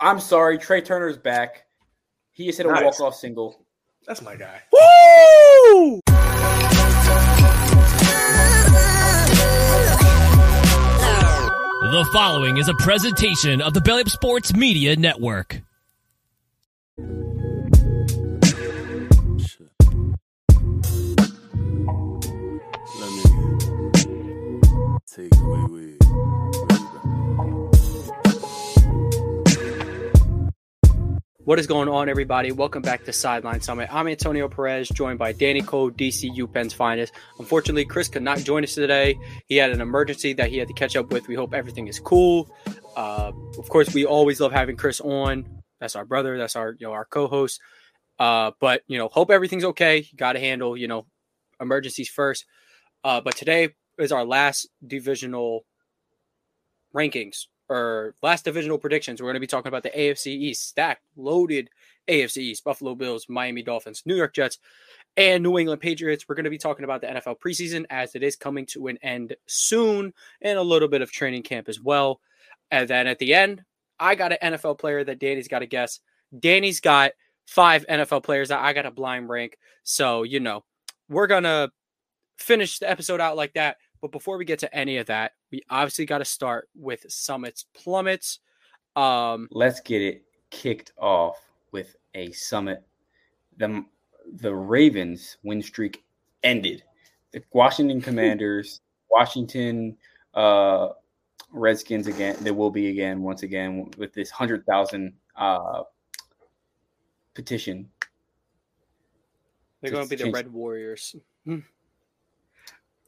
I'm sorry, Trea Turner's back. He just hit a Nice. walk off single. That's my guy. Woo! The following is a presentation of the Belly Up Sports Media Network. Let me take away What is going on, everybody? Welcome back to Sideline Summit. I'm Antonio Perez, joined by Danny Cole, DCU Penn's finest. Unfortunately, Chris could not join us today. He had an emergency that he had to catch up with. We hope everything is cool. Uh, of course, we always love having Chris on. That's our brother. That's our you know our co-host. Uh, but you know, hope everything's okay. Got to handle you know emergencies first. Uh, but today is our last divisional rankings or last divisional predictions. We're going to be talking about the AFC East, stacked, loaded AFC East, Buffalo Bills, Miami Dolphins, New York Jets, and New England Patriots. We're going to be talking about the NFL preseason as it is coming to an end soon, and a little bit of training camp as well. And then at the end, I got an NFL player that Danny's got to guess. Danny's got five NFL players that I got a blind rank. So, you know, we're going to finish the episode out like that. But before we get to any of that, we obviously got to start with Summits Plummets. Um, Let's get it kicked off with a summit. The the Ravens win streak ended. The Washington Commanders, Washington uh, Redskins again. There will be again once again with this hundred thousand uh, petition. they're going to be the Red Warriors.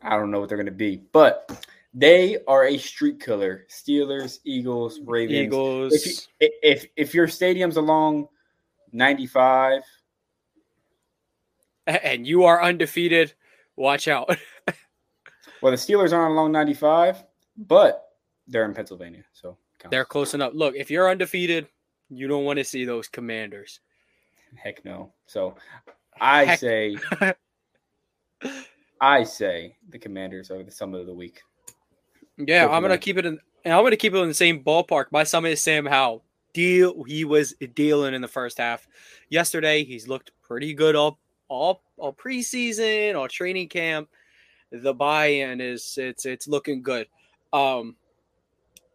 I don't know what they're going to be, but they are a street killer. Steelers, Eagles, Ravens. Eagles. If, you, if if your stadium's along 95, and you are undefeated. Watch out. well, the Steelers aren't along 95, but they're in Pennsylvania, so counts. They're close enough. Look, if you're undefeated, you don't want to see those commanders. heck no. So I Heck. say, I say the Commanders are the summit of the week. Yeah, I'm gonna keep it in. and I'm gonna keep it in the same ballpark. My summit is Sam Howell. Deal. He was dealing in the first half. Yesterday, he's looked pretty good all all all preseason, all training camp. The buy-in is it's it's looking good. Um,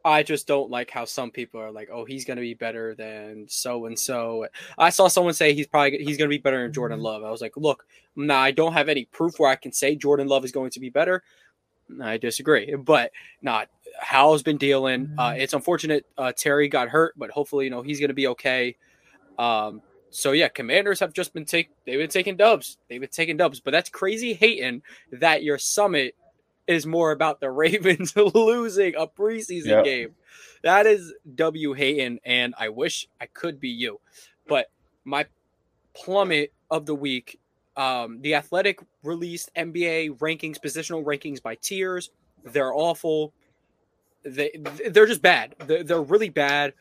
I just don't like how some people are like, oh, he's gonna be better than so and so. I saw someone say he's probably he's gonna be better than Jordan Love. I was like, look, nah, I don't have any proof where I can say Jordan Love is going to be better. I disagree, but not Howell's been dealing. Uh, it's unfortunate uh, Terry got hurt, but hopefully, you know, he's going to be okay. Um, so yeah, Commanders have just been take they've been taking dubs. They've been taking dubs, but that's crazy hating that your summit is more about the Ravens losing a preseason Yep. game. That is W Hayton, and I wish I could be you. But my plummet of the week um, the Athletic released NBA rankings, positional rankings by tiers. They're awful. They they're just bad. They're, they're really bad.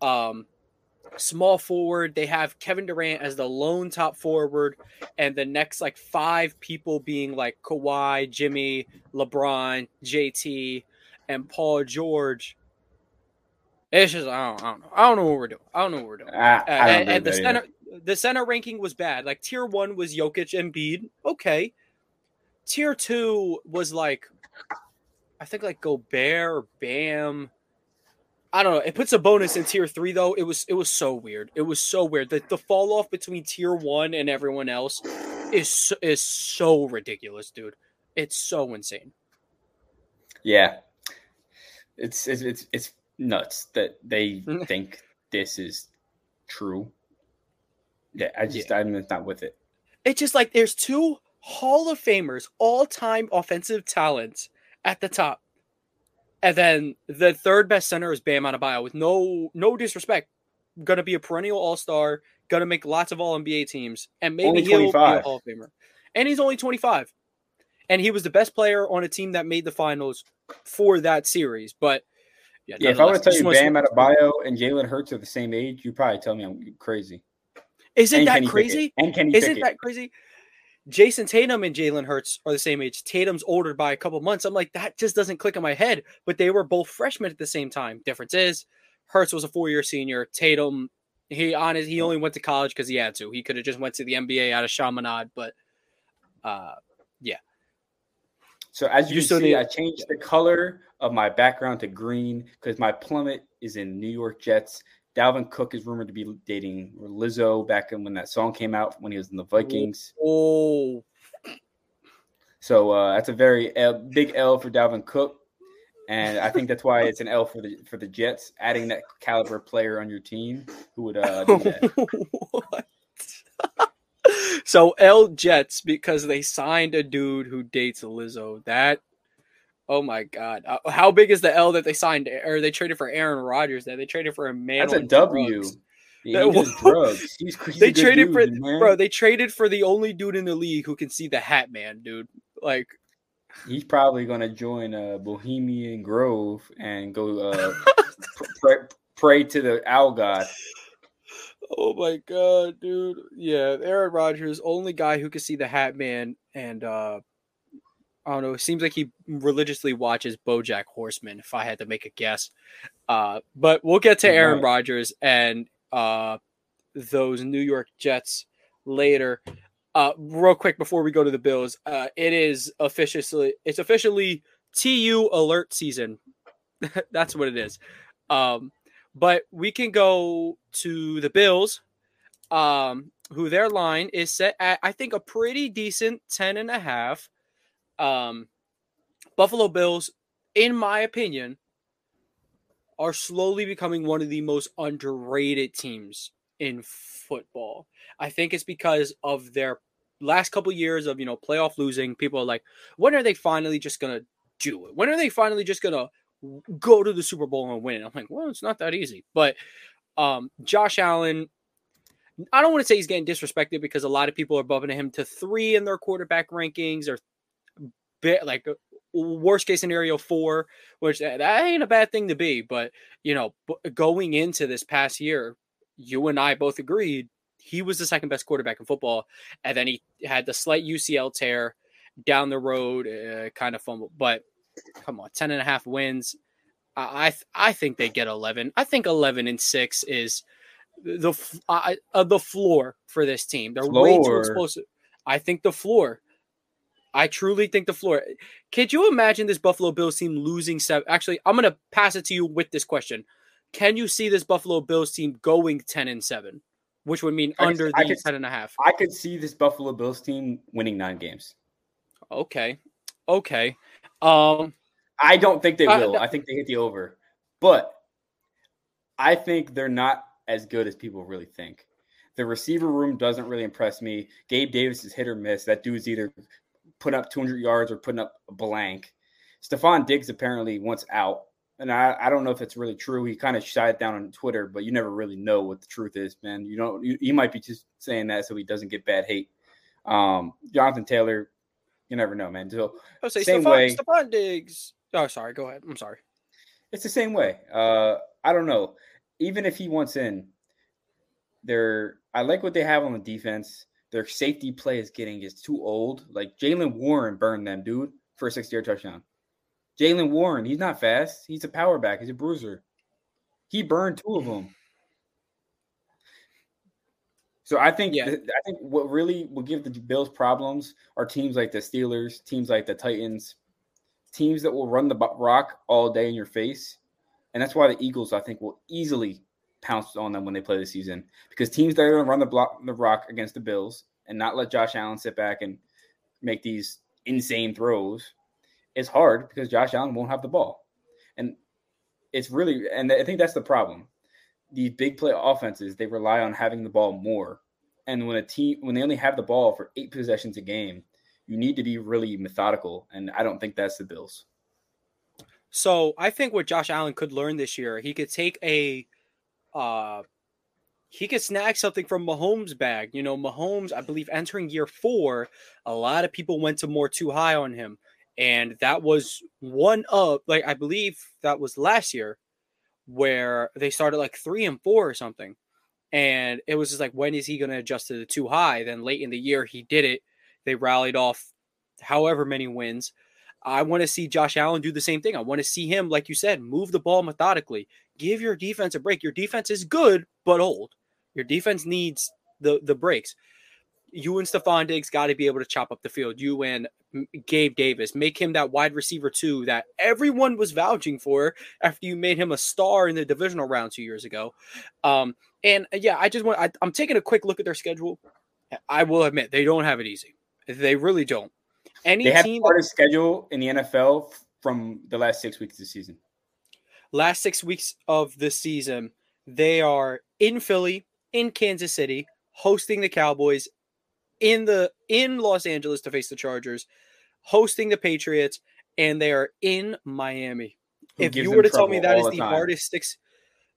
Um, small forward, they have Kevin Durant as the lone top forward, and the next like five people being like Kawhi, Jimmy, LeBron, JT, and Paul George. It's just I don't, I don't know. I don't know what we're doing. I don't know what we're doing. I, Uh, I and, and the center either. the center ranking was bad. Like tier one was Jokic and Embiid. Okay. Tier two was like I think like Gobert or Bam. I don't know. It puts Sabonis in tier three though. It was it was so weird. It was so weird. The the fall off between tier one and everyone else is is so ridiculous, dude. It's so insane. Yeah, it's it's it's, it's nuts that they think this is true. Yeah, I just I'm just not with it. It's just like there's two Hall of Famers, all time offensive talents at the top. And then the third best center is Bam Adebayo with no no disrespect. Gonna be a perennial all star, gonna make lots of all NBA teams, and maybe he'll be a Hall of Famer. And he's only 25. And he was the best player on a team that made the finals for that series. But yeah, Yeah, if I were to tell you Bam Adebayo and Jalen Hurts are the same age, you'd probably tell me I'm crazy. isn't And that crazy? And Kenny Isn't Pickett. that crazy? Jayson Tatum and Jalen Hurts are the same age. Tatum's older by a couple months. I'm like, that just doesn't click in my head. But they were both freshmen at the same time. Difference is, Hurts was a four year senior. Tatum, he honest, he only went to college because he had to. He could have just went to the NBA out of Chaminade. But uh, yeah. So as you, You still see, need- I changed the color of my background to green because my plummet is in New York Jets. Dalvin Cook is rumored to be dating Lizzo back in when that song came out when he was in the Vikings. oh, So uh, that's a very L, big L for Dalvin Cook, and I think that's why it's an L for the for the Jets. Adding that caliber player on your team who would uh, do that. what? so L Jets because they signed a dude who dates Lizzo. That oh my god, Uh, how big is the L that they signed or they traded for Aaron Rodgers? That they traded for a man. That's a W. Yeah, he drugs. He's, he's They traded dude, for man. bro. They traded for the only dude in the league who can see the Hat Man, dude. Like He's probably gonna join uh, Bohemian Grove and go uh, pray, pray to the owl god. Oh my god, dude. Yeah, Aaron Rodgers, only guy who can see the Hat Man, and uh I don't know. It seems like he religiously watches BoJack Horseman. If I had to make a guess, uh, but we'll get to Aaron Right. Rodgers and uh those New York Jets later. Uh, real quick before we go to the Bills, uh, it is officially it's officially TU alert season. That's what it is. Um, but we can go to the Bills, um, who their line is set at, I think, a pretty decent 10 and a half. Um, Buffalo Bills, in my opinion, are slowly becoming one of the most underrated teams in football. I think it's because of their last couple years of, you know, playoff losing. People are like, when are they finally just to do it? When are they finally just to go to the Super Bowl and win. I'm like, well, it's not that easy. But um, Josh Allen, I don't want to say he's getting disrespected because a lot of people are bumping him to three in their quarterback rankings or like uh, worst case scenario four, which that, that ain't a bad thing to be. But you know, going into this past year, you and I both agreed he was the second best quarterback in football, and then he had the slight UCL tear down the road, uh, kind of fumble, but come on, 10 and a half wins. I I, th- I think they get 11. I think 11 and 6 is the f- I- uh, the floor for this team. They're way too explosive. I think the floor. I truly think the floor. Could you imagine this Buffalo Bills team losing seven? Actually, I'm going to pass it to you with this question. Can you see this Buffalo Bills team going 10 and 7, which would mean I under I the could- 10 and a half? I could see this Buffalo Bills team winning nine games. Okay. Okay. Um I don't think they will. th- I think they hit the over, but I think they're not as good as people really think. The receiver room doesn't really impress me. Gabe Davis is hit or miss. That dude's either putting up 200 yards or putting up a blank. Stefon Diggs apparently wants out. And I, I don't know if it's really true. He kind of shot it down on Twitter, but you never really know what the truth is, man. You don't. You, he might be just saying that so he doesn't get bad hate. Um, Jonathan Taylor, you never know, man. So I say Same Stefon, way. Stefon Diggs. Oh, sorry. Go ahead. I'm sorry. It's the same way. Uh, I don't know. Even if he wants in, they're I like what they have on the defense. Their safety play is getting is too old. Like Jaylen Warren burned them, dude, for a 60 yard touchdown. Jaylen Warren, he's not fast. He's a power back. He's a bruiser. He burned two of them. So I think Yeah. I think what really will give the Bills problems are teams like the Steelers, teams like the Titans, teams that will run the rock all day in your face. And that's why the Eagles, I think, will easily pounce on them when they play the season because teams that are going to run the block the rock against the Bills and not let Josh Allen sit back and make these insane throws is hard because Josh Allen won't have the ball. And it's really and I think that's the problem. These big play offenses, they rely on having the ball more. And when a team when they only have the ball for 8 possessions a game, you need to be really methodical and I don't think that's the Bills. So, I think what Josh Allen could learn this year, he could take a uh he could snag something from Mahomes' bag. You know, Mahomes, I believe, entering year four, a lot of people went to more too high on him. And that was one of, like, I believe that was last year where they started like three and four or something. And it was just like, when is he going to adjust to the too high? Then late in the year, he did it. They rallied off however many wins. I want to see Josh Allen do the same thing. I want to see him, like you said, move the ball methodically. Give your defense a break. Your defense is good, but old. Your defense needs the the breaks. You and Stefon Diggs got to be able to chop up the field. You and Gabe Davis make him that wide receiver too that everyone was vouching for after you made him a star in the divisional round two years ago. Um, and uh, yeah, I just want I, I'm taking a quick look at their schedule. I will admit they don't have it easy. They really don't. Any they have team hardest schedule in the NFL from the last six weeks of the season. Last six weeks of the season, they are in Philly, in Kansas City, hosting the Cowboys, in the in Los Angeles to face the Chargers, hosting the Patriots, and they are in Miami. Who if you were to tell me that is the the time. hardest six,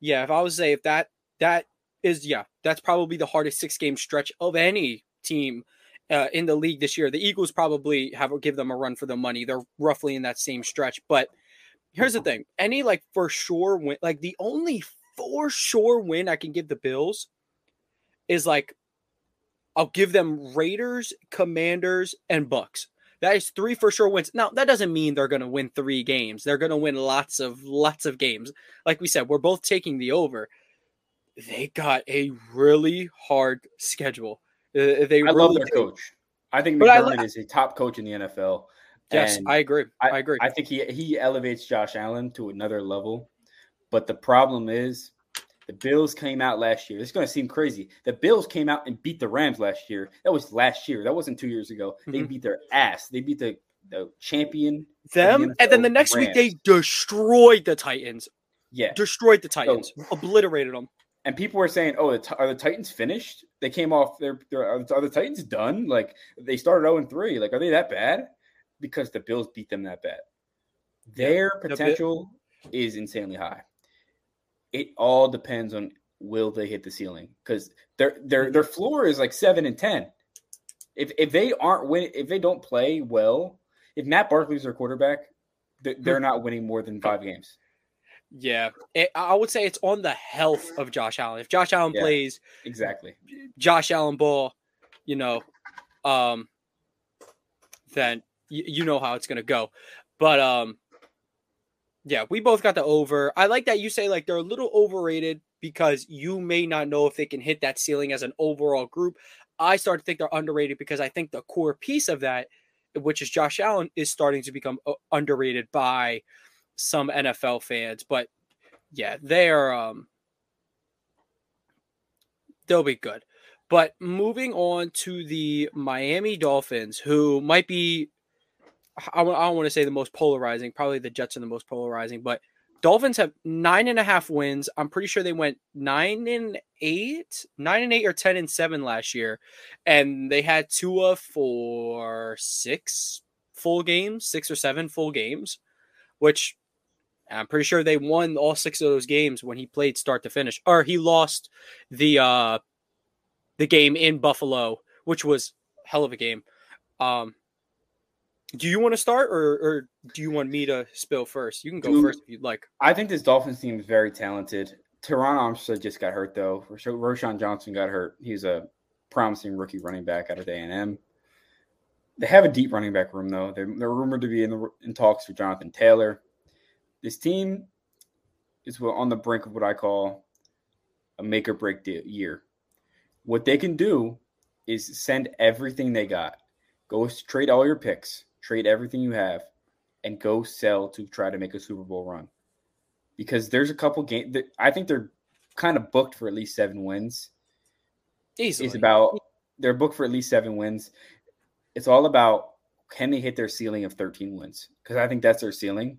yeah, if I was to say if that that is yeah, that's probably the hardest six game stretch of any team uh, in the league this year. The Eagles probably have give them a run for the money. They're roughly in that same stretch, but here's the thing: any like for sure win, like the only for sure win I can give the Bills is like I'll give them Raiders, Commanders, and Bucks. That is three for sure wins. Now that doesn't mean they're going to win three games. They're going to win lots of lots of games. Like we said, we're both taking the over. They got a really hard schedule. Uh, They I really love their do. coach. I think I McDermott li- is a top coach in the NFL. Yes, and I agree. I, agree. I think he he elevates Josh Allen to another level. But the problem is the Bills came out last year. It's going to seem crazy. The Bills came out and beat the Rams last year. That was last year. That wasn't two years ago. They Mhm. beat their ass. They beat the, the champion. them, and then the next week they destroyed the Titans. Yeah. Destroyed the Titans. obliterated them. And people were saying, "Oh, the, are the Titans finished? They came off. Their, their are, the- are the Titans done? Like they started zero and three. Like are they that bad? Because the Bills beat them that bad. Their Bi- potential is insanely high. It all depends on will they hit the ceiling because their their their floor is like seven and ten. If if they aren't win, if they don't play well, if Matt Barkley's their quarterback, they're, they're not winning more than five games. Yeah, it, I would say it's on the health of Josh Allen. If Josh Allen Yeah. plays Exactly. Josh Allen ball, you know, um, then y- you know how it's gonna go. But um, yeah, we both got the over. I like that you say like they're a little overrated because you may not know if they can hit that ceiling as an overall group. I start to think they're underrated because I think the core piece of that, which is Josh Allen, is starting to become uh, underrated by some NFL fans. But yeah, they're um they'll be good. But moving on to the Miami Dolphins, who might be, I don't, want to say the most polarizing. Probably the Jets are the most polarizing, but Dolphins have nine and a half wins. I'm pretty sure they went nine and eight, nine and eight or ten and seven last year, and they had Tua for six full games, six or seven full games, which I'm pretty sure they won all six of those games when he played start to finish, or he lost the uh the game in Buffalo, which was hell of a game. Um, do you want to start, or, or do you want me to spill first? You can go Dude. first if you'd like. I think this Dolphins team is very talented. Terron Armstead just got hurt though. Rosh- Roshan Johnson got hurt. He's a promising rookie running back out of A and M. They have a deep running back room though. They're, they're rumored to be in the in talks with Jonathan Taylor. This team is on the brink of what I call a make or break de- year. What they can do is send everything they got. Go trade all your picks, trade everything you have, and go sell to try to make a Super Bowl run. because there's a couple games that I think they're kind of booked for at least seven wins. Easily. It's about they're booked for at least seven wins. It's all about can they hit their ceiling of 13 wins? Because I think that's their ceiling.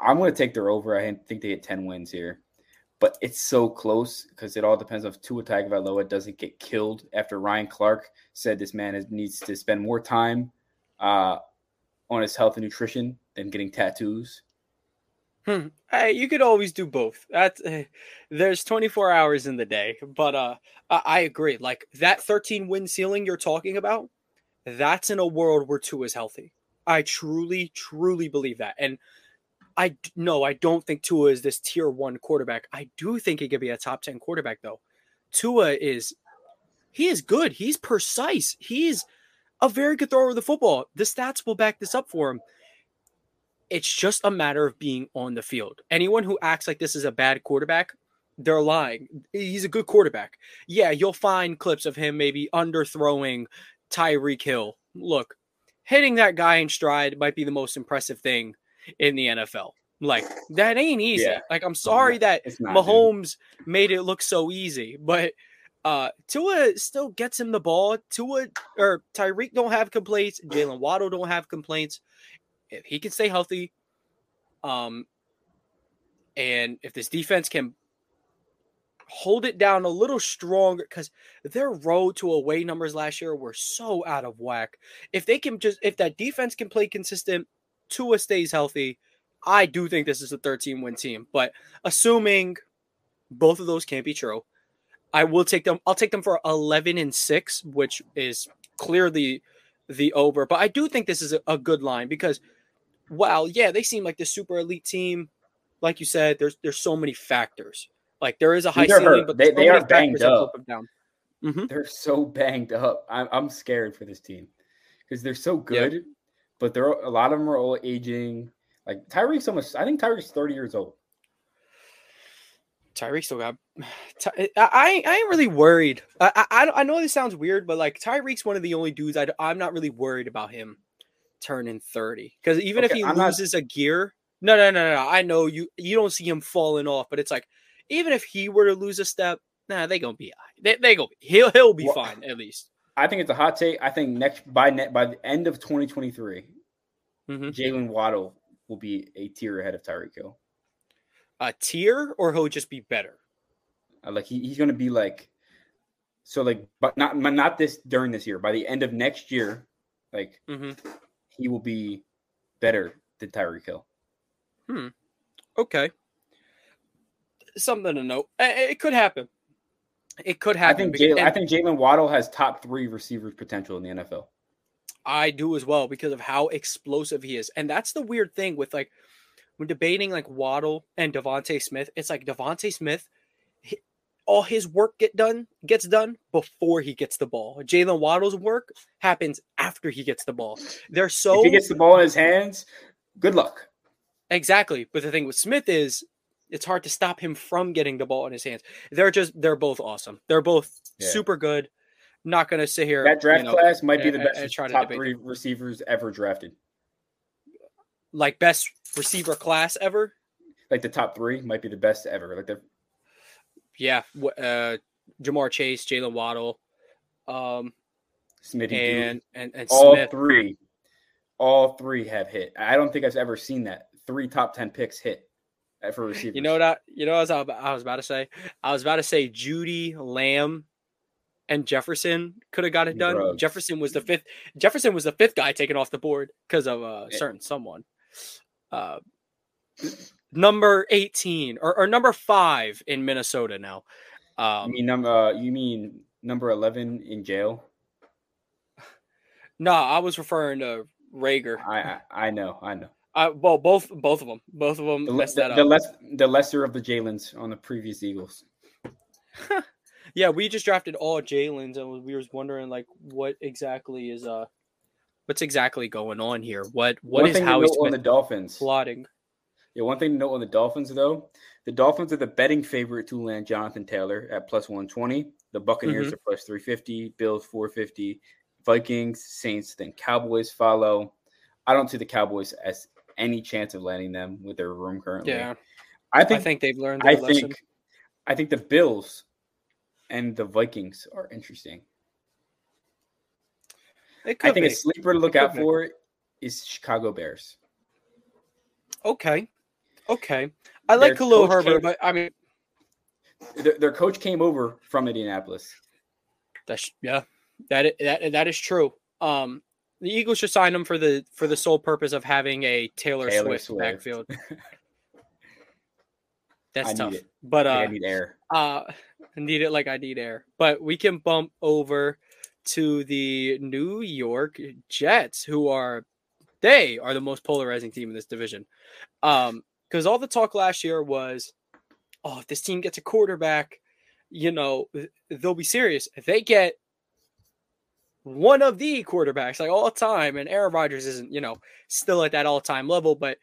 I'm going to take their over. I think they hit 10 wins here, but it's so close because it all depends on if Tua Tagovailoa doesn't get killed after Ryan Clark said this man needs to spend more time uh, on his health and nutrition than getting tattoos. Hmm. Hey, you could always do both. That's uh, there's 24 hours in the day, but uh, I, I agree. Like that 13 win ceiling you're talking about, that's in a world where Tua is healthy. I truly, truly believe that. And I no, I don't think Tua is this tier one quarterback. I do think he could be a top 10 quarterback though. Tua is he is good. He's precise. He's a very good thrower of the football. The stats will back this up for him. It's just a matter of being on the field. Anyone who acts like this is a bad quarterback, they're lying. He's a good quarterback. Yeah, you'll find clips of him maybe underthrowing Tyreek Hill. Look, hitting that guy in stride might be the most impressive thing in the NFL. Like that ain't easy. Yeah. Like I'm sorry that It's not, dude. Mahomes made it look so easy, but uh Tua still gets him the ball. Tua or Tyreek don't have complaints. Jaylen Waddle don't have complaints. If he can stay healthy, um, and if this defense can hold it down a little stronger, because their road to away numbers last year were so out of whack. If they can just if that defense can play consistent, Tua stays healthy. I do think this is a 13 win team, but assuming both of those can't be true, I will take them. I'll take them for 11 and 6, which is clearly the over. But I do think this is a, a good line because, wow, yeah, they seem like the super elite team. Like you said, there's there's so many factors. Like there is a high They're ceiling, hurt. but they, so they are banged up. flip them down. Mhm. They're so banged up. I'm, I'm scared for this team because they're so good, but they're a lot of them are all aging. Like Tyreek's almost. I think Tyreek's 30 years old. Tyreek still got. Ty- I I ain't- really worried. I, I I- I know this sounds weird, but like Tyreek's one of the only dudes I I'm not really worried about him turning thirty because even if he I'm not- loses a gear, no no no no. I know you you don't see him falling off, but it's like even if he were to lose a step, nah, they gonna be they they gonna be he'll he'll be Well- fine at least. I think it's a hot take. I think next by net by the end of 2023, Mhm. Jaylen Waddle will be a tier ahead of Tyreek Hill. A tier or he'll just be better. Uh, like he, he's going to be like, so like, but not not this during this year. By the end of next year, like hmm he will be better than Tyreek Hill. Hmm. Okay, something to note. It could happen. It could happen. I think Jaylen, I think Jaylen Waddle has top three receivers potential in the NFL. I do as well because of how explosive he is. And that's the weird thing with like when debating like Waddle and DeVonta Smith, it's like DeVonta Smith, he- all his work get done gets done before he gets the ball. Jaylen Waddle's work happens after he gets the ball. They're so if he gets the ball in his hands, good luck. exactly. But the thing with Smith is it's hard to stop him from getting the ball in his hands. They're just they're both awesome. They're both Yeah. super good. Not gonna sit here. That draft you know, class might be the best and top three receivers ever drafted. Like best receiver class ever. Like the top three might be the best ever. Like the Yeah, uh, Ja'Marr Chase, Jaylen Waddle, um, Smitty and and and all Smith. three, all three have hit. I don't think I've ever seen that three top ten picks hit uh, for receivers. You know what? I, you know what I was, about, I was about to say. I was about to say Jeudy, Lamb, and Jefferson could have got it done. Drugs. Jefferson was the fifth. Jefferson was the fifth guy taken off the board because of a Yeah. certain someone. Uh, number eighteen or, or number five in Minnesota now. You Um, mean number? Uh, you mean number eleven in jail? no, I was referring to Reagor. I I, I know, I know. I, well, both both of them, both of them The, messed the, that the less the lesser of the Jalen's on the previous Eagles. Yeah, we just drafted all Jalen's, and we were wondering like what exactly is uh, what's exactly going on here? What what One is thing to Howie note on the Dolphins? plotting? Yeah, one thing to note on the Dolphins though, the Dolphins are the betting favorite to land Jonathan Taylor at plus one twenty. The Buccaneers Mhm. are plus three fifty. Bills four fifty. Vikings, Saints, then Cowboys follow. I don't see the Cowboys as any chance of landing them with their room currently. Yeah, I I think think they've learned their I lesson. think I think the Bills and the Vikings are interesting. It could I think be. a sleeper to look out be. for is Chicago Bears. Okay. Okay. I like Their Khalil Herbert, came- but I mean, Their, their coach came over from Indianapolis. that's yeah, that that that is true. Um, the Eagles should sign him for the for the sole purpose of having a Taylor, Taylor Swift, Swift. backfield. That's I tough. But I uh, need air. uh, I need it like I need air. But we can bump over to the New York Jets, who are they are the most polarizing team in this division. Um, because all the talk last year was, oh, if this team gets a quarterback, you know, they'll be serious. If they get one of the quarterbacks like all time, and Aaron Rodgers isn't, you know, still at that all time level, but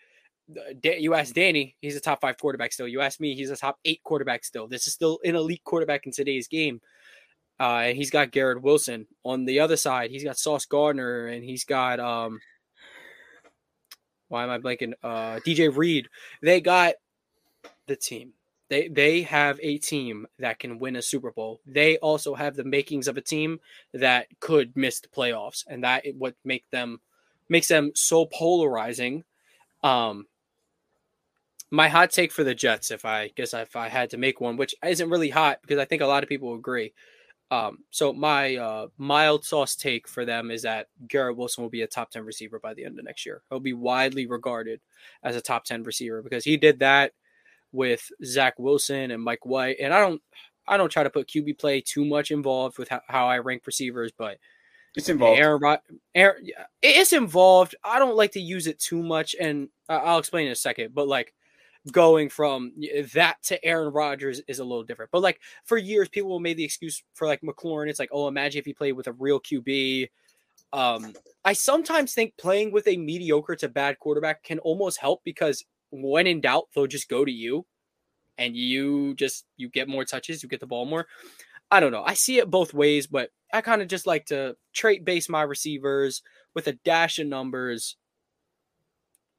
uh, you ask Danny, he's a top five quarterback still. You ask me, he's a top eight quarterback still. This is still an elite quarterback in today's game. Uh, and he's got Garrett Wilson on the other side. He's got Sauce Gardner, and he's got um. Why am I blanking? Uh, DJ Reed. They got the team. They they have a team that can win a Super Bowl. They also have the makings of a team that could miss the playoffs, and that what make them makes them so polarizing. Um, my hot take for the Jets, if I guess if I had to make one, which isn't really hot because I think a lot of people agree. Um, so my uh, mild sauce take for them is that Garrett Wilson will be a top ten receiver by the end of next year. He'll be widely regarded as a top ten receiver because he did that with Zach Wilson and Mike White. And I don't, I don't try to put QB play too much involved with how, how I rank receivers, but It's involved. Aaron, Aaron, it's involved. I don't like to use it too much, and I'll explain in a second. But like going from that to Aaron Rodgers is a little different. But like for years, people made the excuse for like McLaurin. It's like, oh, imagine if he played with a real QB. Um, I sometimes think playing with a mediocre to bad quarterback can almost help because when in doubt, they'll just go to you, and you just you get more touches, you get the ball more. I don't know. I see it both ways, but I kind of just like to trait base my receivers with a dash of numbers,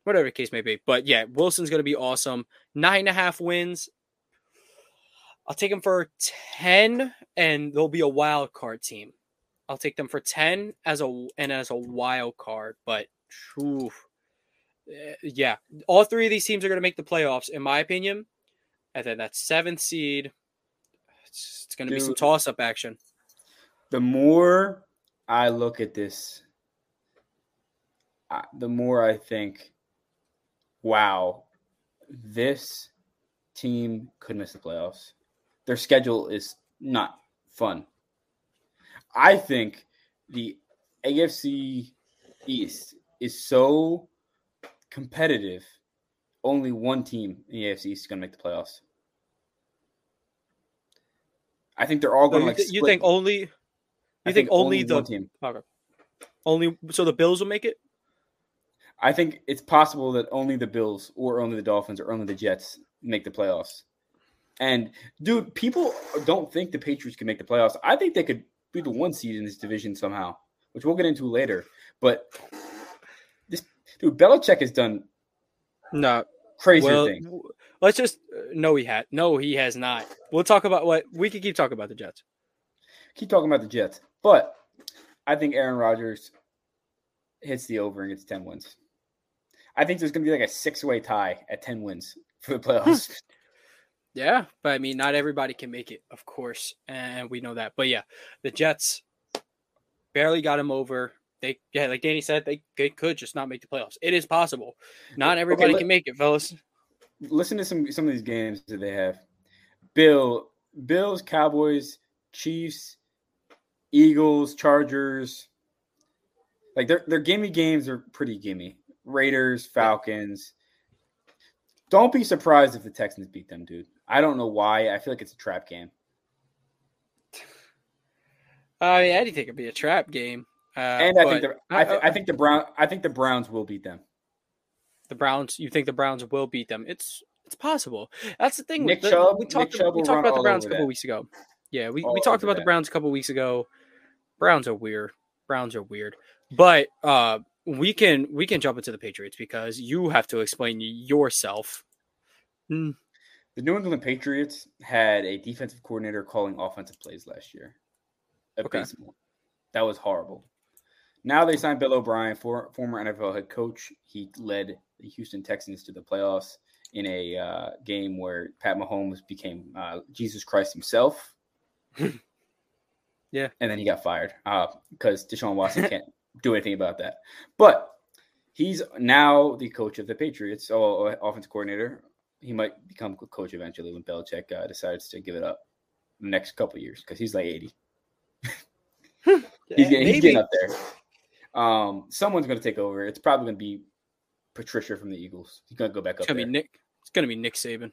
whatever the case may be. But yeah, Wilson's going to be awesome. Nine and a half wins. I'll take them for 10, and they'll be a wild card team. I'll take them for 10 as a and as a wild card, but phew, eh, yeah, all three of these teams are going to make the playoffs, in my opinion. And then that seventh seed, it's, it's going to be some toss up action. the more I look at this, the more I think, wow, this team could miss the playoffs. Their schedule is not fun. I think the AFC East is so competitive. Only one team in the AFC East is going to make the playoffs. I think they're all going you, to like. thi- you think only you I think, only, the team. okay. only so the Bills will make it? I think it's possible that only the Bills or only the Dolphins or only the Jets make the playoffs. And dude, people don't think the Patriots can make the playoffs. I think they could be the one seed in this division somehow, which we'll get into later. But this dude, Belichick has done No. crazy Well, things. let's just uh, no he had no he has not. We'll talk about what we can keep talking about the Jets. Keep talking about the Jets, but I think Aaron Rodgers hits the over and gets ten wins. I think there's going to be like a six-way tie at ten wins for the playoffs. Yeah, but I mean, not everybody can make it, of course, and we know that. But yeah, the Jets barely got him over. They, yeah, like Danny said, they, they could just not make the playoffs. It is possible. Not everybody let- can make it, fellas. listen to some some of these games that they have. Bill, Bills, Cowboys, Chiefs, Eagles, Chargers. Like their their gimme games are pretty gimme. Raiders, Falcons. Don't be surprised if the Texans beat them, dude. I don't know why. I feel like it's a trap game. I mean, anything could be a trap game. Uh, And I think the I, th- I think the Brown I think the Browns will beat them. the Browns. You think the Browns will beat them? It's it's possible. That's the thing. Nick the- Chubb- we talked, Chubb we talked about the Browns a couple that. weeks ago. Yeah, we, All we talked about the. Browns a couple weeks ago. Browns are weird. Browns are weird. But uh, we can we can jump into the Patriots because you have to explain yourself. Hmm. The New England Patriots had a defensive coordinator calling offensive plays last year. Okay. That was horrible. Now they signed Bill O'Brien, for, former NFL head coach. He led the Houston Texans to the playoffs in a uh, game where Pat Mahomes became uh, Jesus Christ himself. Yeah. And then he got fired because Deshaun Watson can't do anything about that. But he's now the coach of the Patriots, or offense coordinator. He might become a coach eventually when Belichick uh, decides to give it up the next couple years because he's like 80. he's, getting, he's getting up there. Um, someone's going to take over. It's probably going to be Patricia from the Eagles. He's going to go back It's up gonna there. be Nick. It's gonna be Nick Saban.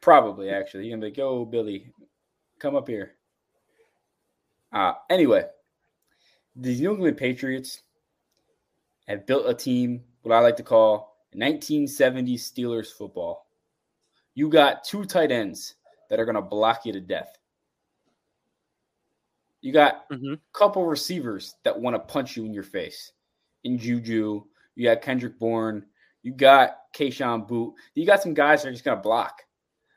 Probably, actually. He's going to be like, yo, Billy, come up here. Uh, anyway, the New England Patriots have built a team, what I like to call 1970s Steelers football. You got two tight ends that are going to block you to death. You got Mhm. a couple receivers that want to punch you in your face. In Juju, you got Kendrick Bourne, you got Kayshon Boutte. You got some guys that are just going to block.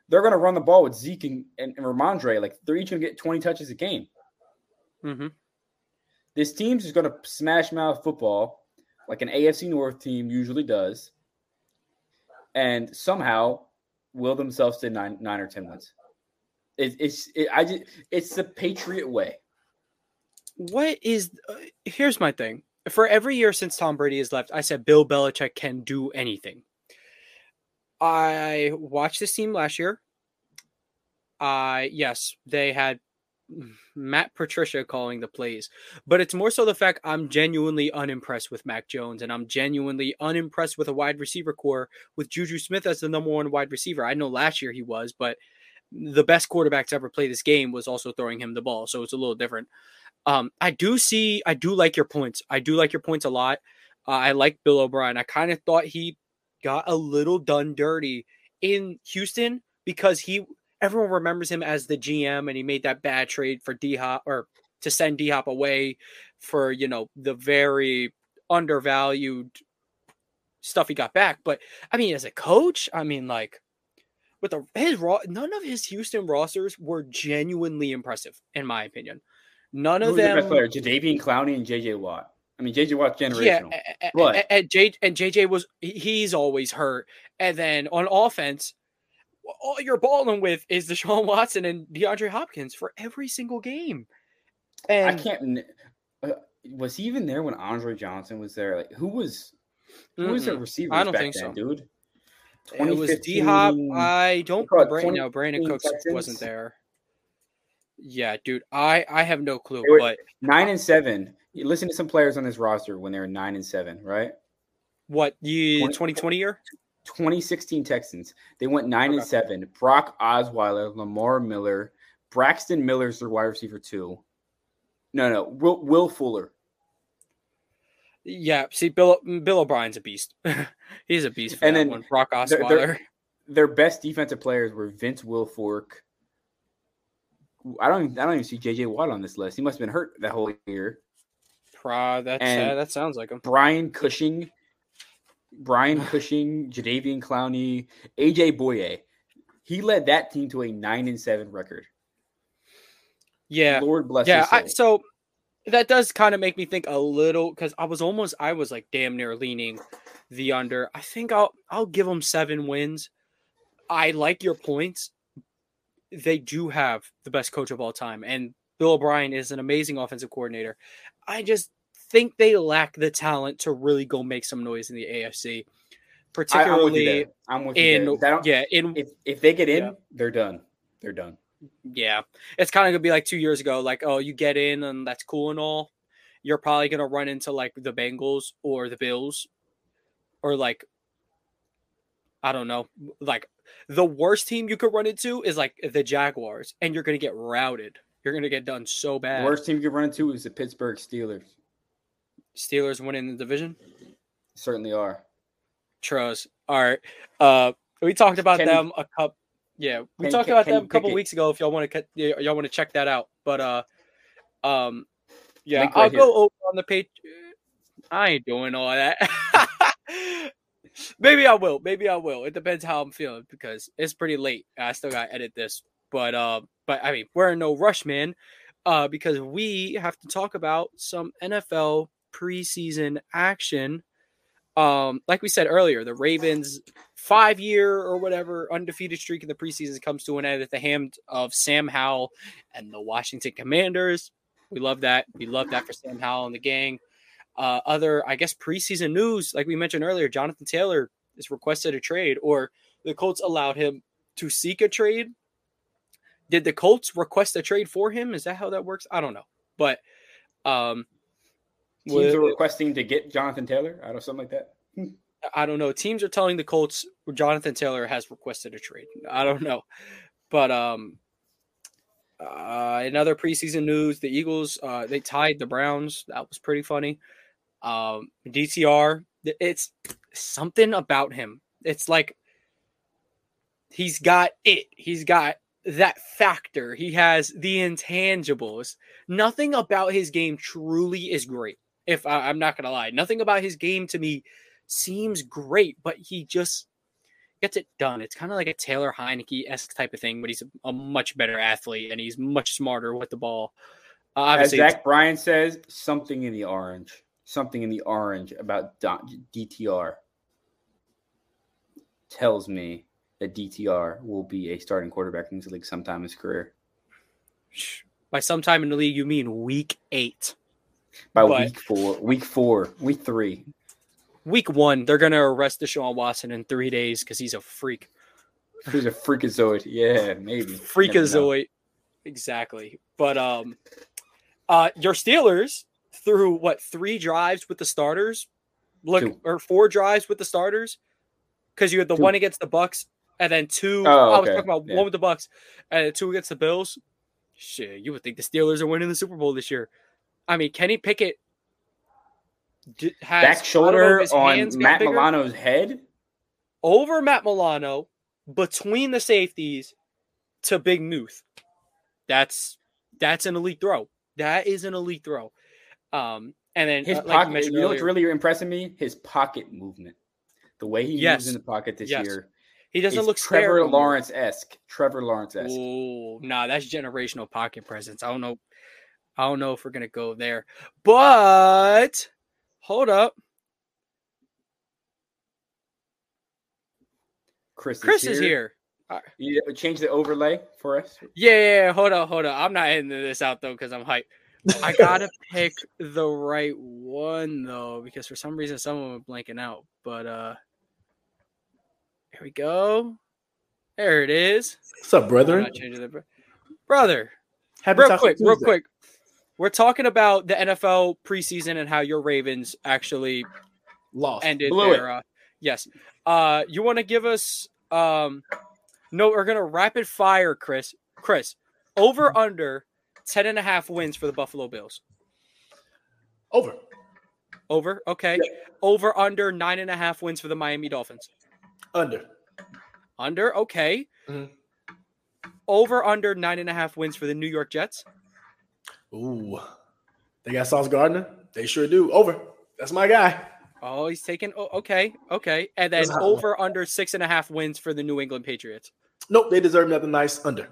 They're going to run the ball with Zeke and, and, and Rhamondre. Like they're each going to get 20 touches a game. Mm-hmm. This team is going to smash mouth football like an AFC North team usually does, and somehow will themselves to nine, nine or ten wins. It, it's it, I just, it's the Patriot way. What is? Uh, here's my thing. For every year since Tom Brady has left, I said Bill Belichick can do anything. I watched this team last year. I yes, they had Matt Patricia calling the plays, but it's more so the fact I'm genuinely unimpressed with Mac Jones, and I'm genuinely unimpressed with a wide receiver core with Juju Smith as the number one wide receiver. I know last year he was, but the best quarterback to ever play this game was also throwing him the ball, so it's a little different. Um, I do see, I do like your points. I do like your points a lot. Uh, I like Bill O'Brien. I kind of thought he got a little done dirty in Houston because he everyone remembers him as the GM and he made that bad trade for D Hop or to send D Hop away for you know the very undervalued stuff he got back. But I mean, as a coach, I mean, like with the his raw, none of his Houston rosters were genuinely impressive, in my opinion. None of the them. best player? Jadeveon Clowney and JJ Watt. I mean, JJ Watt's Yeah, generational. a- a- But- and, J, and JJ was he's always hurt. And then on offense, all you're balling with is Deshaun Watson and DeAndre Hopkins for every single game. And I can't. Uh, was he even there when Andre Johnson was there? Like, who was who was the receiver? I don't think then, so. dude. it was D Hop. I don't Brandon, no Brandin Cooks Texans? wasn't there. Yeah, dude, I I have no clue, but Nine and seven. You listen to some players on this roster when they were nine and seven, right? what you 2020 year? 2016 Texans. They went nine and seven. Brock Osweiler, Lamar Miller, Braxton Miller's their wide receiver two. No, no, Will, Will Fuller. Yeah, see, Bill Bill O'Brien's a beast. He's a beast for And then one. Brock Osweiler. Their best defensive players were Vince Wilfork. I don't. Even, I don't even see JJ Watt on this list. He must have been hurt that whole year. Pro, that's uh, that sounds like him. Brian Cushing, Brian Cushing, Jadeveon Clowney, AJ Bouye. He led that team to a nine and seven record. Yeah, Lord bless yeah. I, so that does kind of make me think a little because I was almost I was like damn near leaning the under. I think I'll I'll give them seven wins. I like your points. They do have the best coach of all time, and Bill O'Brien is an amazing offensive coordinator. I just think they lack the talent to really go make some noise in the AFC, I, am with you particularly. I'm with you in there. Yeah in If if they get in, Yeah. they're done. They're done. Yeah, it's kind of gonna be like two years ago. Like, oh, you get in and that's cool and all. You're probably gonna run into like the Bengals or the Bills, or like, I don't know, like the worst team you could run into is like the Jaguars, and you're gonna get routed. You're gonna get done so The bad. worst team you could run into is the Pittsburgh Steelers. Steelers winning the division. Certainly are. Trust. All right. Uh, we talked about Kenny- them a couple. Yeah, we Kenny- talked about Kenny them a couple Pickett. weeks ago. If y'all want to, y'all want to check that out. But uh, um, yeah, right I'll here. go over on the page. I ain't doing all that. maybe I will. Maybe I will. It depends how I'm feeling because it's pretty late. I still got to edit this, but uh, but I mean, we're in no rush, man. Uh, because we have to talk about some NFL preseason action. Um, like we said earlier, the Ravens five year or whatever undefeated streak in the preseason comes to an end at the hand of Sam Howell and the Washington Commanders. We love that. We love that for Sam Howell and the gang. Uh, other, I guess, preseason news, like we mentioned earlier, Jonathan Taylor is requested a trade, or the Colts allowed him to seek a trade. Did the Colts request a trade for him? Is that how that works? I don't know, but um, Teams are requesting to get Jonathan Taylor out of something like that. I don't know. Teams are telling the Colts Jonathan Taylor has requested a trade. I don't know, but um, uh, in other preseason news, the Eagles uh, they tied the Browns. That was pretty funny. Um, DTR, it's something about him. It's like he's got it. He's got that factor. He has the intangibles. Nothing about his game truly is great. If I, I'm not gonna lie, nothing about his game to me seems great, but he just gets it done. It's kind of like a Taylor Heinicke esque type of thing, but he's a, a, much better athlete and he's much smarter with the ball. Uh, As Zach Bryan says, something in the orange, something in the orange about DTR tells me that DTR will be a starting quarterback in this league sometime in his career. By sometime in the league, you mean week eight? By but, week four, week four, week three week one, they're gonna arrest Deshaun Watson in three days because he's a freak. He's a freakazoid. Yeah, maybe. Freakazoid. Exactly. But um uh your Steelers through what three drives with the starters? Look two. or four drives with the starters? Because you had the two. one against the Bucks and then two. Oh, okay. I was talking about yeah. one with the Bucks and two against the Bills. Shit, you would think the Steelers are winning the Super Bowl this year. I mean, Kenny Pickett has. back shoulder on Matt. Milano's head over Matt Milano between the safeties to Big Muth. That's that's an elite throw. That is an elite throw. Um, and then his uh, pocket. Like you, you know what's really impressing me? His pocket movement, the way he yes. moves in the pocket this yes. year. He doesn't look Trevor Lawrence esque. Trevor Lawrence esque. Oh, nah, that's generational pocket presence. I don't know. I don't know if we're gonna go there, but Hold up. Chris, Chris is here. Is here. You change the overlay for us? Yeah, yeah, yeah. hold on, hold on. I'm not ending this out though because I'm hyped. I gotta pick the right one though, because for some reason some of them are blanking out. But uh here we go. There it is. What's up, brother? Brother. Happy real quick, real quick. We're talking about the NFL preseason and how your Ravens actually lost, ended Blew their. Uh, yes. Uh, you want to give us? Um, no, we're gonna rapid fire, Chris. Chris, over under 10 and a half wins for the Buffalo Bills. Over. Over. Okay. Yeah. Over under nine and a half wins for the Miami Dolphins. Under. Under. Okay. Mm-hmm. Over under nine and a half wins for the New York Jets. Ooh, they got Sauce Gardner. They sure do. Over. That's my guy. Oh, he's taking. Oh, okay, okay, and then over under six and a half wins for the New England Patriots. Nope, they deserve nothing nice under.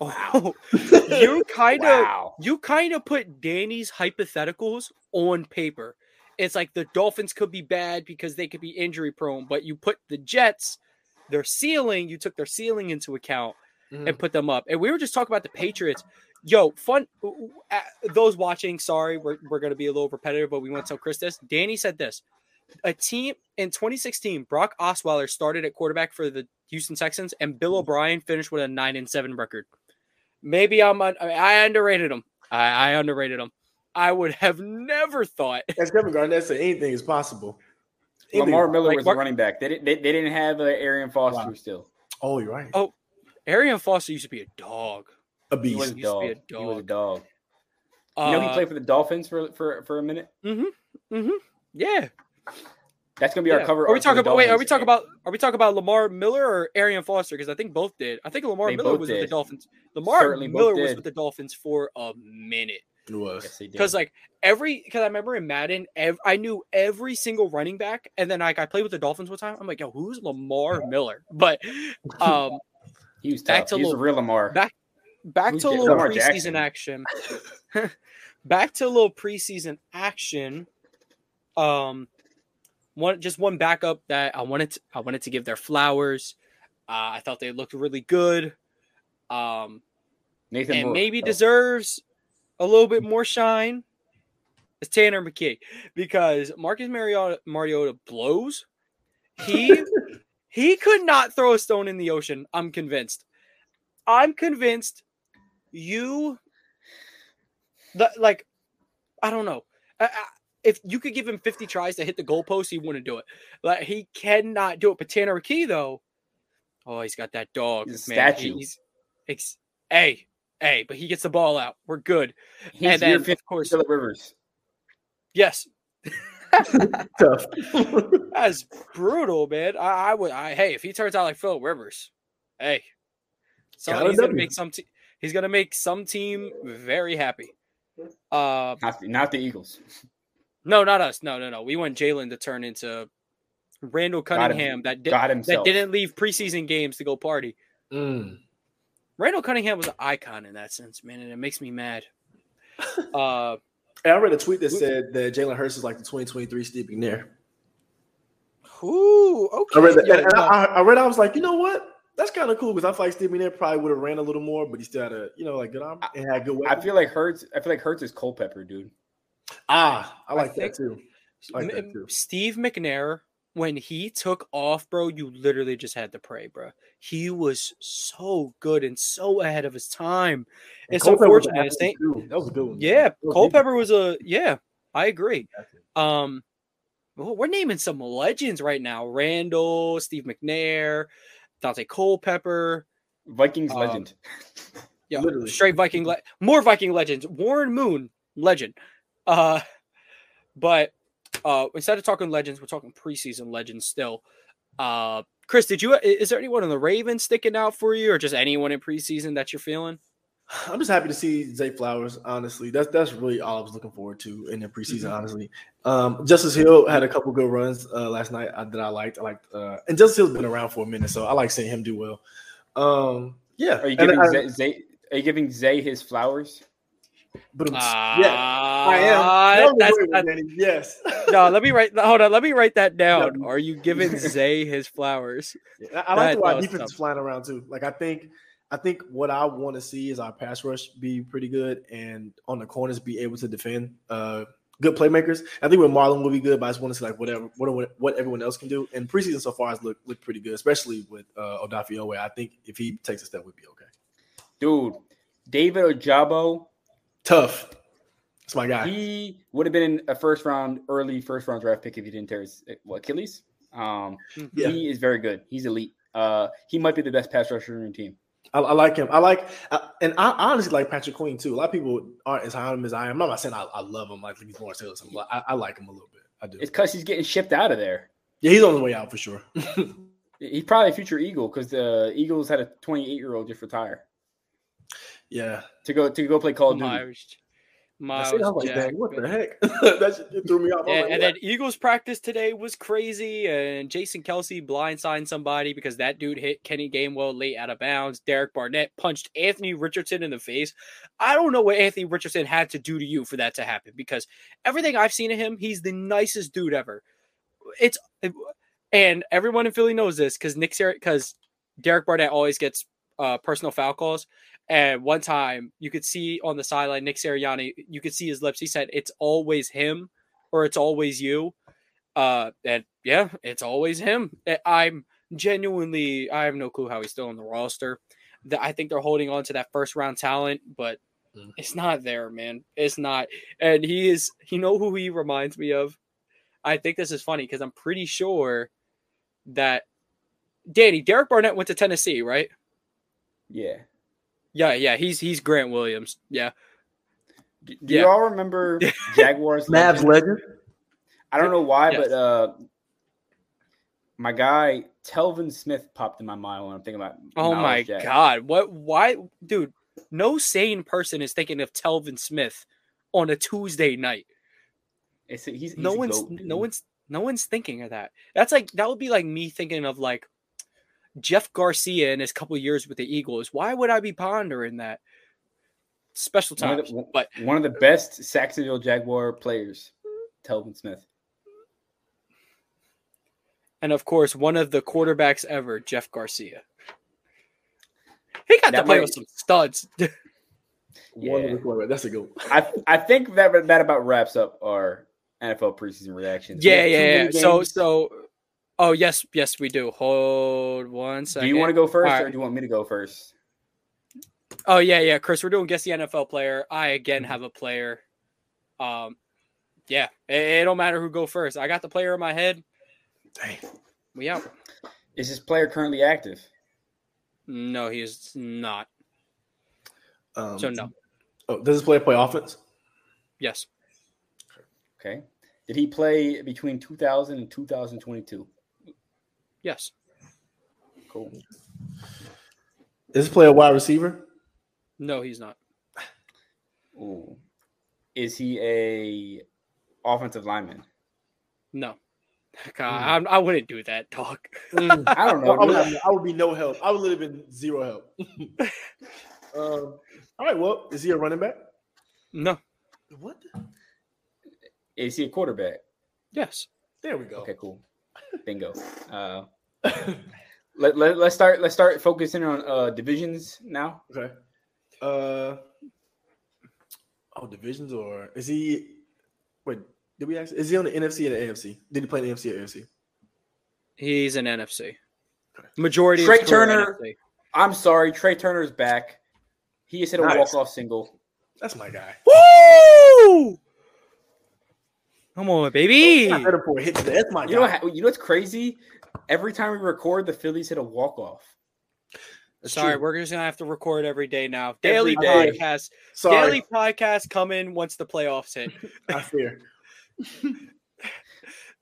Oh, you kind of wow. you kind of put Danny's hypotheticals on paper. It's like the Dolphins could be bad because they could be injury prone, but you put the Jets, their ceiling, you took their ceiling into account mm. and put them up. And we were just talking about the Patriots yo, fun. Those watching, sorry, we're, we're going to be a little repetitive, but we want to tell Chris this. Danny said this. A team in 2016, Brock Osweiler started at quarterback for the Houston Texans, and Bill O'Brien finished with a nine and seven record. Maybe I'm un- I underrated him. I, I underrated him. I would have never thought. As Kevin Garnett said, anything is possible. Anything. Lamar Miller like, was Mark- running back. They, didn't, they, they didn't have uh, Arian Foster wow. still. Oh, you're right. Oh, Arian Foster used to be a dog. A beast. He was a dog. A dog. He was a dog. Uh, you know, he uh, played for the Dolphins for for, for a minute. Mm-hmm. Mm-hmm. Yeah. That's gonna be yeah. our cover. Are we talking about? Wait, are we talking about? Are we talking about Lamar Miller or Arian Foster? Because I think both did. I think Lamar they Miller was did. with the Dolphins. Lamar Certainly Miller was with the Dolphins for a minute. It was. Yes, because like every because I remember in Madden, ev- I knew every single running back, and then like I played with the Dolphins one time. I'm like, yo, who's Lamar Miller? But um, he was back tough. to he was a real Lamar. back back to a little Lamar preseason Jackson? action. back to a little preseason action. Um, one just one backup that I wanted to, I wanted to give their flowers. Uh, I thought they looked really good. Um, Nathan and Moore. maybe Oh, deserves a little bit more shine is Tanner McKee because Marcus Mariota, Mariota blows. He he could not throw a stone in the ocean. I'm convinced. I'm convinced you that like I don't know. I, I, if you could give him 50 tries to hit the goalpost, he wouldn't do it. Like he cannot do it. But Tanner McKee though, oh, he's got that dog. He's a man. statue. He's, hey, hey, but he gets the ball out. We're good. He's and then, 50 of course, Philip Rivers. yes, Tough. that's brutal, man. I, I would. I, hey, if he turns out like Phil Rivers, hey, so he's gonna make some. Te- he's gonna make some team very happy. Uh, Not, not the Eagles. no, not us. No, no, no. We want Jalen to turn into Randall God Cunningham that did, God that himself. didn't leave preseason games to go party. Mm. Randall Cunningham was an icon in that sense, man, and it makes me mad. Uh, I read a tweet that said that Jalen Hurts is like the 2023 Steve McNair. ooh, okay. I read that, and, and I, I read. I was like, you know what? That's kind of cool because I feel like Steve McNair probably would have ran a little more, but he still had a, you know, like good arm and had good. I feel like Hurts. I feel like Hurts is Culpepper, dude. ah, I like I that too. I like that too. Steve McNair, when he took off, bro, you literally just had to pray, bro. He was so good and so ahead of his time. And It's Culpepper unfortunate. It's athlete. That was a good one. yeah, That was Culpepper was a yeah. I agree. Um, well, we're naming some legends right now: Randall, Steve McNair, Daunte Culpepper. Vikings Um, legend. Yeah, Literally. straight Viking, le- more Viking legends. Warren Moon, legend. Uh, but uh, instead of talking legends, we're talking preseason legends still. Uh, Chris, did you? Is there anyone in the Ravens sticking out for you, or just anyone in preseason that you're feeling? I'm just happy to see Zay Flowers. Honestly, that's that's really all I was looking forward to in the preseason. Mhm. Honestly, um, Justice Hill had a couple good runs uh, last night uh, that I liked. I liked, uh, and Justice Hill's been around for a minute, so I like seeing him do well. Um, yeah, Are you giving I- Zay, Zay? Are you giving Zay his flowers? but Uh, yeah, I am. That was a that's- great one, that- Danny. yes. no, let me write. Hold on, let me write that down. No. Are you giving Zay his flowers? I, I like That- the way that defense is tough. flying around too. Like I think, I think what I want to see is our pass rush be pretty good, and on the corners be able to defend. Uh, good playmakers. I think with Marlon will be good, but I just want to see like whatever what what everyone else can do. And preseason so far has looked looked pretty good, especially with uh, Odafe Oweh. I think if he takes a step, we'd be okay. Dude, David Ojabo, Tough. That's my guy. he would have been a first round, early first round draft pick if he didn't tear his what, Achilles. Um, Yeah. he is very good. He's elite. Uh, he might be the best pass rusher in the team. I, I like him. I like, uh, and I honestly like Patrick Queen too. A lot of people aren't as high on him as I am. I'm not saying I, I love him like he's Lawrence Taylor. or something, but I, I like him a little bit. I do. It's because he's getting shipped out of there. Yeah, he's on his way out for sure. He's probably a future Eagle because the Eagles had a 28 year old just retire yeah. to go to go play Call of Duty. Myles, I was like, Jack, dang, what the heck? that threw me off. Yeah, like, and then Eagles practice today was crazy, and Jason Kelce blindsided somebody because that dude hit Kenny Gainwell late out of bounds. Derek Barnett punched Anthony Richardson in the face. I don't know what Anthony Richardson had to do to you for that to happen because everything I've seen of him, he's the nicest dude ever. It's and everyone in Philly knows this because Nick because Derek Barnett always gets uh, personal foul calls. And one time you could see on the sideline, Nick Sirianni, you could see his lips. He said, It's always him or it's always you. Uh, and yeah, it's always him. I'm genuinely, I have no clue how he's still on the roster. That I think they're holding on to that first round talent, but Mm. it's not there, man. It's not. And he is, you know who he reminds me of? I think this is funny because I'm pretty sure that Danny, Derek Barnett went to Tennessee, right? Yeah. Yeah, yeah, he's he's Grant Williams. Yeah. Do, do Yeah. you all remember Jaguars? Mavs legend? legend. I don't know why, Yes. but uh, my guy Telvin Smith popped in my mind when I'm thinking about. Oh Myles my Jack. god. What why dude, no sane person is thinking of Telvin Smith on a Tuesday night. It's a, he's, he's no a one's goat, no one's no one's thinking of that. That's like that would be like me thinking of like Jeff Garcia in his couple years with the Eagles. Why would I be pondering that? Special One of times, the- but one of the best Jacksonville Jaguar players, Telvin Smith. and of course one of the quarterbacks ever, Jeff Garcia. He got to play might- with some studs. One of Yeah. the quarterback. That's a good one. I I think that that about wraps up our NFL preseason reactions. We yeah, yeah, yeah. So, so, oh yes, yes, we do. Hold one do you want to go first, All or do you want me to go first? Oh yeah, yeah, Chris. We're doing guess the NFL player. I Mm-hmm. again have a player. Um, yeah, it, it don't matter who go first. I got the player in my head. Dang. We out. Is this player currently active? No, he is not. Um, So no. Oh, does this player play offense? Yes. Okay. Did he play between 2000 and 2022? Yes. Cool. Is this player a wide receiver? No, he's not. Ooh. Is he a offensive lineman? No. God, I'm, I wouldn't do that, dog. I don't I, know. would. I would be no help. I would literally been zero help. um, all right. Well, is he a running back? No. What? Is he a quarterback? Yes. There we go. Okay, cool. Bingo. Uh, let, let, let's start let's start focusing on uh divisions now. Okay. Uh oh, divisions or is he? Wait, did we actually? Is he on the NFC or the AFC? Did he play in the NFC or AFC? He's an NFC. Majority Trea of his career Turner. NFC. I'm sorry, Trea Turner's back. He just hit a Nice. walk-off single. That's my guy. Woo! Come on, baby. Better for a hit today. That's my You know what, you know what's crazy? Every time we record, the Phillies hit a walk-off. Sorry, true. we're just gonna have to record every day now. Daily day. podcast. Sorry. Daily podcast coming once the playoffs hit. I fear.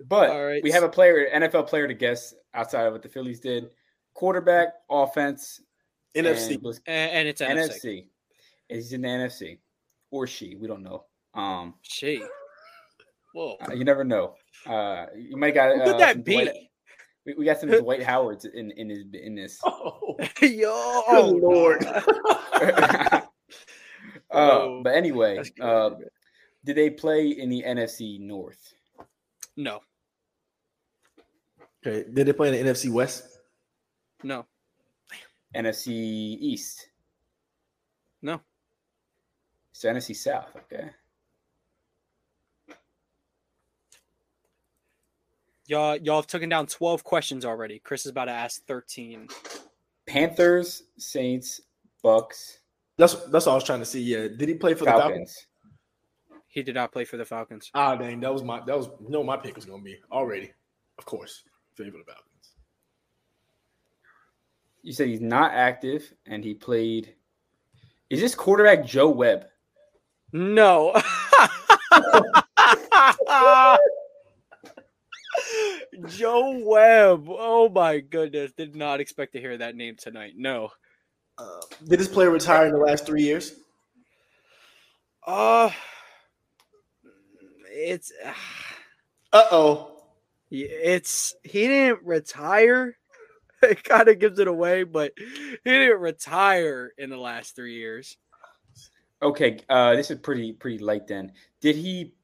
But All right. we have a player, NFL player to guess outside of what the Phillies did. Quarterback, offense, NFC. and was And, and it's NFC. NFC. He's in the NFC. Or she. We don't know. Um She. Whoa. uh, you never know. Uh you might got Who uh, could that some be? Dwight- we, we got some Dwight Howards in in his in this. Oh, Yo, Oh, lord. uh, Oh, but anyway, uh, did they play in the NFC North? no, okay. Did they play in the NFC West? no, NFC East? no. So NFC South, okay. Y'all, y'all have taken down twelve questions already. Chris is about to ask thirteen. Panthers, Saints, Bucks, That's that's all I was trying to see. Yeah. Did he play for the Falcons? Falcons. He did not play for the Falcons. Ah, dang. That was my that was no my pick was gonna be already. Of course. Favor the Falcons. You said he's not active, and he played. Is this quarterback Joe Webb? No. Joe Webb. Oh my goodness. Did not expect to hear that name tonight. No. Uh, did this player retire in the last three years? Uh it's Uh oh. it's he didn't retire. It kind of gives it away, but he didn't retire in the last three years. Okay, uh, this is pretty pretty light. Then did he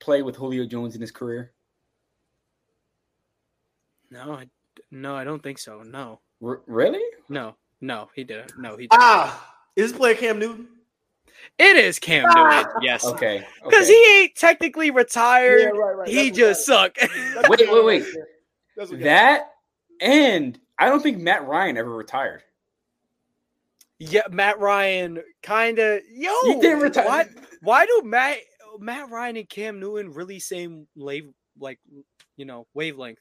play with Julio Jones in his career? No, I, no, I don't think so. No, R- really? no, no, he didn't. No, he. Didn't. Ah, is this player Cam Newton? It is Cam Newton. Yes, Okay. because okay. he ain't technically retired. Yeah, right, right. He That's what just suck. Wait, wait, wait. That's that and I don't think Matt Ryan ever retired. yeah, Matt Ryan kind of. Yo, He didn't retire. Why, why do Matt Matt Ryan and Cam Newton really same lave like you know wavelength?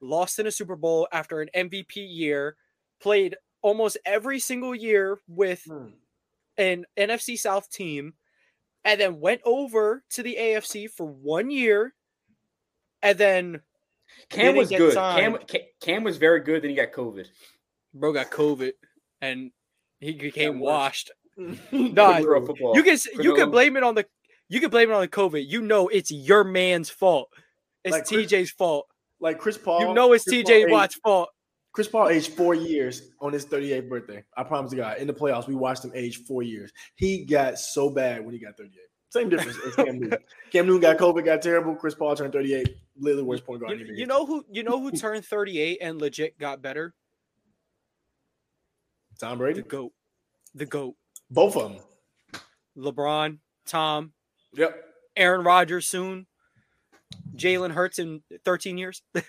Lost in a Super Bowl after an MVP year, played almost every single year with Hmm. an NFC South team, and then went over to the AFC for one year, and then Cam Didn't was get good. signed. Cam, Ca- Cam was very good. Then he got COVID. bro got COVID, and he became worse. washed. Nah, Nah, You can you Granola. can blame it on the you can blame it on the COVID. You know it's your man's fault. It's Like Chris- TJ's fault. Like Chris Paul. You know it's Chris TJ Watt's fault. Chris Paul aged four years on his 38th birthday. I promise to God. In the playoffs, we watched him age four years. He got so bad when he got 38. Same difference as Cam Newton. Cam Newton got COVID, got terrible. Chris Paul turned 38. Literally worst point guard. You, you know who you know who turned 38 and legit got better? Tom Brady, The GOAT. The GOAT. Both of them. LeBron, Tom, Yep. Aaron Rodgers soon. Jalen Hurts in 13 years. I'm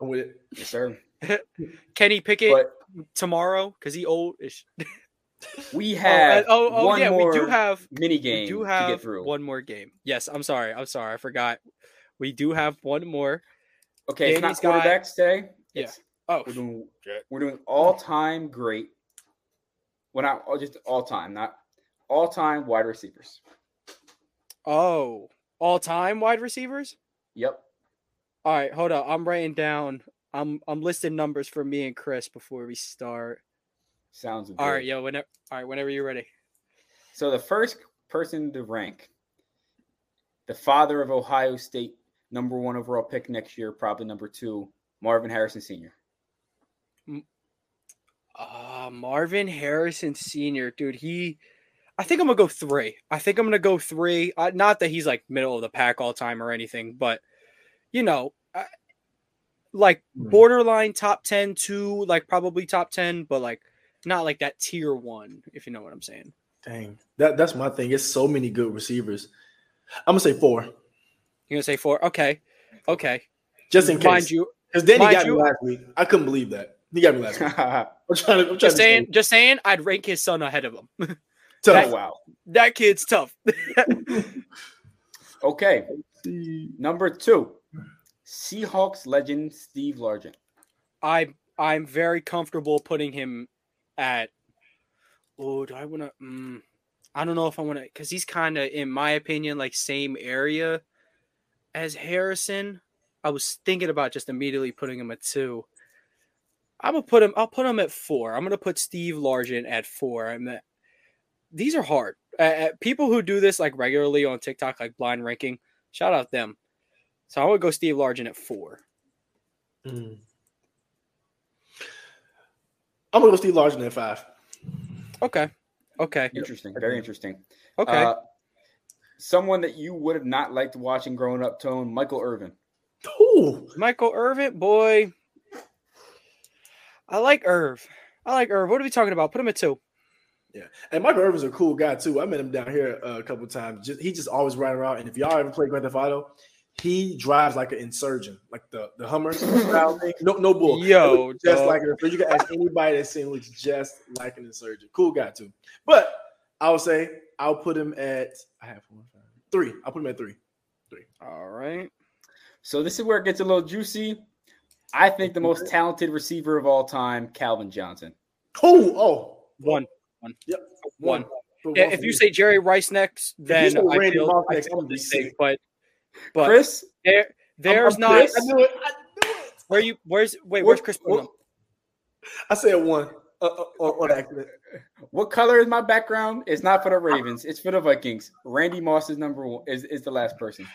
with it. Yes, sir. Kenny Pickett But tomorrow because he old. ish. we Oh, have and- oh, oh, one yeah, more we do have mini game. we game do to have get through. one more game. Yes, I'm sorry. I'm sorry. I forgot. We do have one more. okay, it's not Danny's got- quarterbacks today. Yeah. Oh, we're doing we're doing all time great. Well, not all- just all time, not all time wide receivers. oh, all time wide receivers. Yep. All right, hold up. I'm writing down. I'm I'm listing numbers for me and Chris before we start. Sounds good. All right, yo. Whenever, all right, whenever you're ready. So the first person to rank, the father of Ohio State, number one overall pick next year, probably number two, Marvin Harrison Sr. Uh, Marvin Harrison Sr., dude, he, I think I'm gonna go three. I think I'm gonna go three. Uh, not that he's like middle of the pack all time or anything, but you know, I, like Hmm. borderline top 10 to like probably top 10, but like not like that tier one, if you know what I'm saying. Dang. That, that's my thing. It's so many good receivers. I'm going to say four. You're gonna say four? Okay, okay. Just in case. Mind you, Because Danny mind got you- me last week. I couldn't believe that. He got me last week. I'm trying to. I'm trying just to saying, say just saying, I'd rank his son ahead of him. tough. oh wow. that kid's tough. Okay. Number two, Seahawks legend Steve Largent. I I'm very comfortable putting him at. Oh, do I want to? Mm, I don't know if I want to because he's kind of, in my opinion, like same area as Harrison. I was thinking about just immediately putting him at two. I'm gonna put him. I'll put him at four. I'm gonna put Steve Largent at four. I'm at, these are hard. Uh, uh, people who do this like regularly on TikTok, like blind ranking, shout out them. So I would go Steve Largent at four. Mm. I'm gonna go Steve Largent at five. Okay. Okay. Interesting. Very interesting. Okay. Uh, someone that you would have not liked watching growing up, Tone, Michael Irvin. Ooh, Michael Irvin, boy. I like Irv. I like Irv. What are we talking about? Put him at two. Yeah. And Michael Irvin's a cool guy too. I met him down here uh, a couple times. Just, he just always riding around. And if y'all ever play Grand Theft Auto, he drives like an insurgent, like the the Hummer style thing. No, no bull. Yo, just dog. like it. You can ask anybody that's seen looks just like an insurgent. Cool guy too. But I would say I'll put him at I have one, five, three. I'll put him at three. All right. So this is where it gets a little juicy. I think the most talented receiver of all time, Calvin Johnson. Oh, oh, One. Yep, One. Put Yeah, If you say Jerry Rice next, then I Randy feel, Moss I next, feel I'm gonna be the same, sick. But but Chris, there there's I'm not pissed. I knew it. I knew it. where you where's wait What- where's Chris putting what- him? I said one uh, uh, on, on accident. what color is my background? It's not for the Ravens. It's for the Vikings. Randy Moss is number one. Is, is the last person.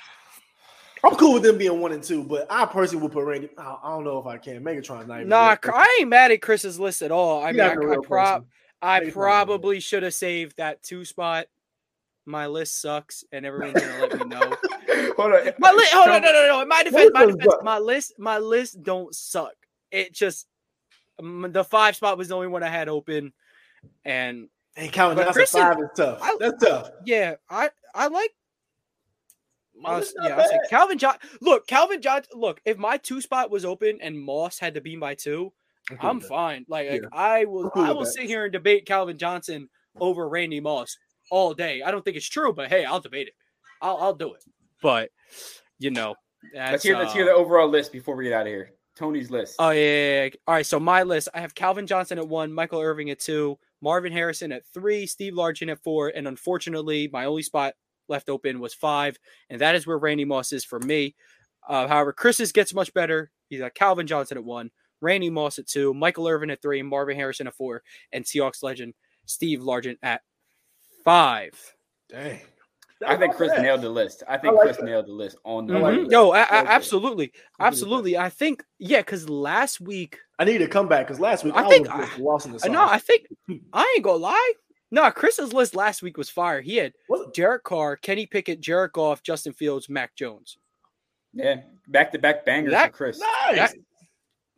I'm cool with them being one and two, but I personally would put Randy. I, I don't know if I can. Megatron's not even. Nah, real. I ain't mad at Chris's list at all. I He's mean, not I, a I, real prob- person. I probably should have saved that two spot. My list sucks, and everyone's gonna let me know. Hold on. My list. Oh no, no, no, no. My defense, my defense, my list, my list don't suck. It just um, the five spot was the only one I had open, and Hey, Calvin But Johnson Chris five is tough. I- That's tough. yeah, I I like. Was- yeah, I was like. Calvin John. Look, Calvin John. Look, if my two spot was open and Moss had to be my two, I'm I'm that. fine. Like, like, I will, I'm cool I will sit here and debate Calvin Johnson over Randy Moss all day. I don't think it's true, but hey, I'll debate it. I'll, I'll do it. But you know, that's, Let's hear, let's hear uh, the overall list before we get out of here. Tony's list. Oh yeah, yeah, yeah. All right. So my list: I have Calvin Johnson at one, Michael Irving at two, Marvin Harrison at three, Steve Largent at four, and unfortunately, my only spot left open was five, and that is where Randy Moss is for me. Uh, however, Chris's gets much better. He's got Calvin Johnson at one, Randy Moss at two, Michael Irvin at three, Marvin Harrison at four, and Seahawks legend Steve Largent at five. Dang. I think Chris That's nailed the list. I think like Chris that. nailed the list on the I like Mhm. list. Yo, a- a- like that. absolutely, Let's do this. absolutely. I think yeah, because last week, I need to come back because last week I I, think was I- lost in the sauce. no, I think I ain't gonna lie. No, Chris's list last week was fire. He had Was it? Derek Carr, Kenny Pickett, Jared Goff, Justin Fields, Mac Jones. Yeah, back to back bangers That- for Chris. nice. That-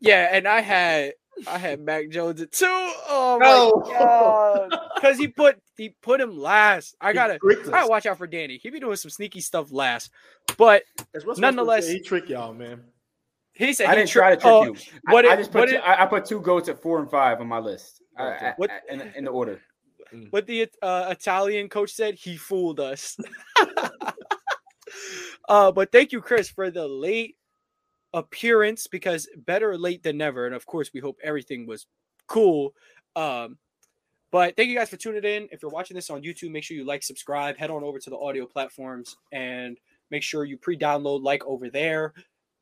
Yeah, and I had I had Mac Jones at two. Oh my No. god! Because he put he put him last. I gotta I gotta watch out for Danny. He be doing some sneaky stuff last, but nonetheless- he tricked y'all, man. he said I he didn't tri- try to trick oh, you. what I, I it- just what put two, it- I, I put two goats at four and five on my list. I- I- What- I- in, in the order. what the uh, Italian coach said, he fooled us. uh, but thank you, Chris, for the late appearance because better late than never. And of course, we hope everything was cool. Um, but thank you guys for tuning in. If you're watching this on YouTube, make sure you like, subscribe, head on over to the audio platforms, and make sure you pre-download, like over there.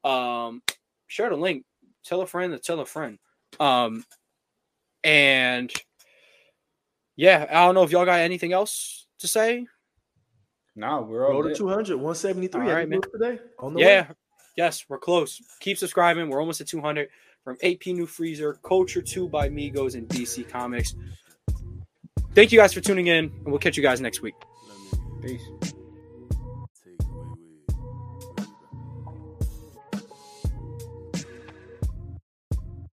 Um, share the link, tell a friend to tell a friend. Um, and yeah, I don't know if y'all got anything else to say. No, we're all Roll to good. 200, 173. All I right, think man. today. On the Yeah. way. Yes, we're close. Keep subscribing. We're almost at 200 from AP New Freezer, Culture 2 by Migos, and DC Comics. Thank you guys for tuning in, and we'll catch you guys next week. Peace.